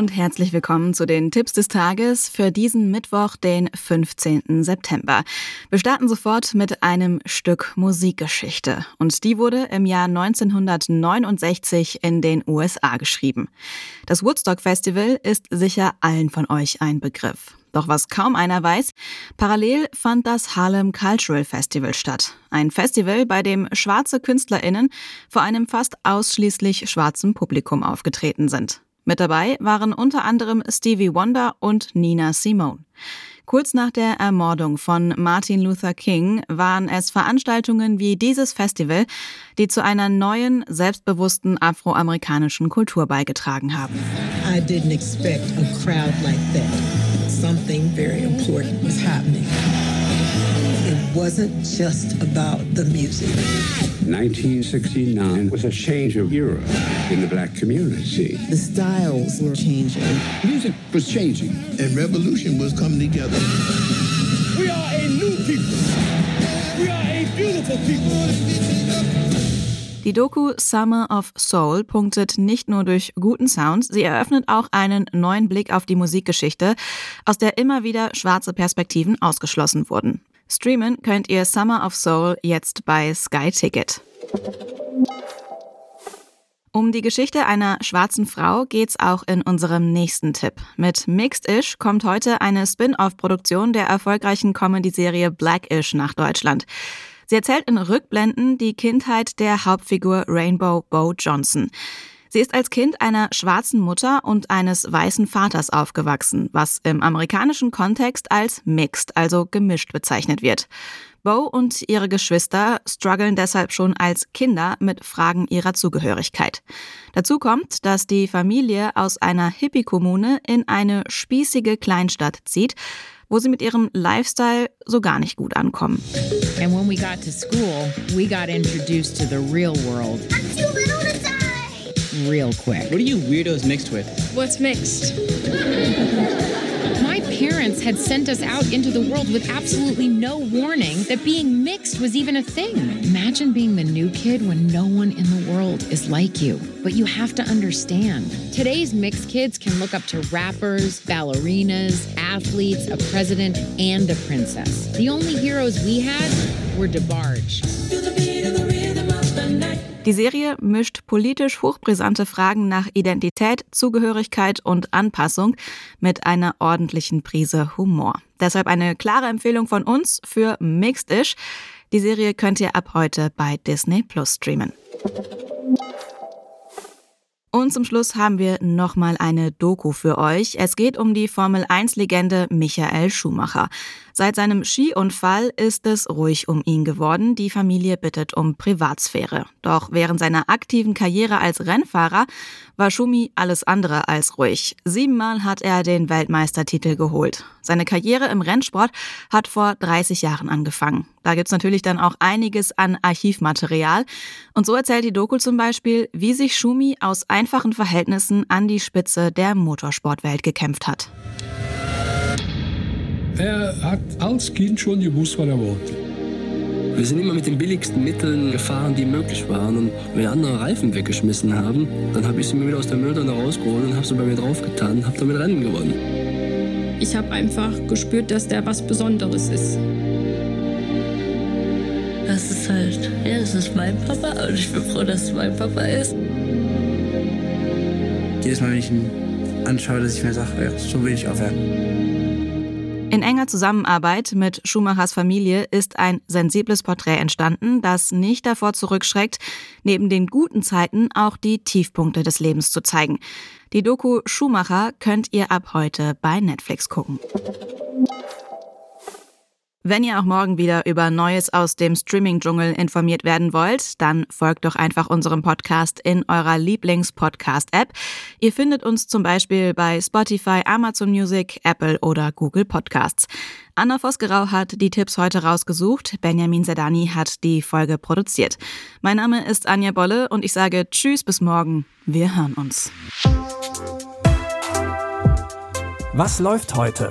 Und herzlich willkommen zu den Tipps des Tages für diesen Mittwoch, den 15. September. Wir starten sofort mit einem Stück Musikgeschichte und die wurde im Jahr 1969 in den USA geschrieben. Das Woodstock Festival ist sicher allen von euch ein Begriff. Doch was kaum einer weiß, parallel fand das Harlem Cultural Festival statt. Ein Festival, bei dem schwarze KünstlerInnen vor einem fast ausschließlich schwarzen Publikum aufgetreten sind. Mit dabei waren unter anderem Stevie Wonder und Nina Simone. Kurz nach der Ermordung von Martin Luther King waren es Veranstaltungen wie dieses Festival, die zu einer neuen, selbstbewussten afroamerikanischen Kultur beigetragen haben. I didn't expect a crowd like that. Something very important was happening. It wasn't just about the music. 1969 was a change of era in the black community. The styles were changing. Music was changing. And revolution was coming together. We are a new people. We are a beautiful people. Die Doku Summer of Soul punktet nicht nur durch guten Sound, sie eröffnet auch einen neuen Blick auf die Musikgeschichte, aus der immer wieder schwarze Perspektiven ausgeschlossen wurden. Streamen könnt ihr Summer of Soul jetzt bei Sky Ticket. Um die Geschichte einer schwarzen Frau geht's auch in unserem nächsten Tipp. Mit Mixed-ish kommt heute eine Spin-off-Produktion der erfolgreichen Comedy-Serie Black-ish nach Deutschland. Sie erzählt in Rückblenden die Kindheit der Hauptfigur Rainbow Bo Johnson. Sie ist als Kind einer schwarzen Mutter und eines weißen Vaters aufgewachsen, was im amerikanischen Kontext als mixed, also gemischt bezeichnet wird. Bo und ihre Geschwister strugglen deshalb schon als Kinder mit Fragen ihrer Zugehörigkeit. Dazu kommt, dass die Familie aus einer Hippie-Kommune in eine spießige Kleinstadt zieht, wo sie mit ihrem Lifestyle so gar nicht gut ankommen. And when we got to school, we got introduced to the real world. Real quick. What are you weirdos mixed with? What's mixed? My parents had sent us out into the world with absolutely no warning that being mixed was even a thing. Imagine being the new kid when no one in the world is like you. But you have to understand today's mixed kids can look up to rappers, ballerinas, athletes, a president, and a princess. The only heroes we had were DeBarge. Die Serie mischt politisch hochbrisante Fragen nach Identität, Zugehörigkeit und Anpassung mit einer ordentlichen Prise Humor. Deshalb eine klare Empfehlung von uns für Mixed-ish. Die Serie könnt ihr ab heute bei Disney Plus streamen. Und zum Schluss haben wir nochmal eine Doku für euch. Es geht um die Formel 1-Legende Michael Schumacher. Seit seinem Skiunfall ist es ruhig um ihn geworden. Die Familie bittet um Privatsphäre. Doch während seiner aktiven Karriere als Rennfahrer war Schumi alles andere als ruhig. Siebenmal hat er den Weltmeistertitel geholt. Seine Karriere im Rennsport hat vor 30 Jahren angefangen. Da gibt's natürlich dann auch einiges an Archivmaterial. Und so erzählt die Doku zum Beispiel, wie sich Schumi aus einfachen Verhältnissen an die Spitze der Motorsportwelt gekämpft hat. Er hat als Kind schon gewusst, was er wollte. Wir sind immer mit den billigsten Mitteln gefahren, die möglich waren. Und wenn andere Reifen weggeschmissen haben, dann habe ich sie mir wieder aus der Mülltonne rausgeholt und habe sie bei mir draufgetan und habe damit Rennen gewonnen. Ich habe einfach gespürt, dass der was Besonderes ist. Das ist mein Papa und ich bin froh, dass es mein Papa ist. Jedes Mal, wenn ich ihn anschaue, dass ich mir sage, ja, so will ich aufhören. In enger Zusammenarbeit mit Schumachers Familie ist ein sensibles Porträt entstanden, das nicht davor zurückschreckt, neben den guten Zeiten auch die Tiefpunkte des Lebens zu zeigen. Die Doku Schumacher könnt ihr ab heute bei Netflix gucken. Wenn ihr auch morgen wieder über Neues aus dem Streaming-Dschungel informiert werden wollt, dann folgt doch einfach unserem Podcast in eurer Lieblings-Podcast-App. Ihr findet uns zum Beispiel bei Spotify, Amazon Music, Apple oder Google Podcasts. Anna Vosgerau hat die Tipps heute rausgesucht. Benjamin Sedani hat die Folge produziert. Mein Name ist Anja Bolle und ich sage Tschüss bis morgen. Wir hören uns. Was läuft heute?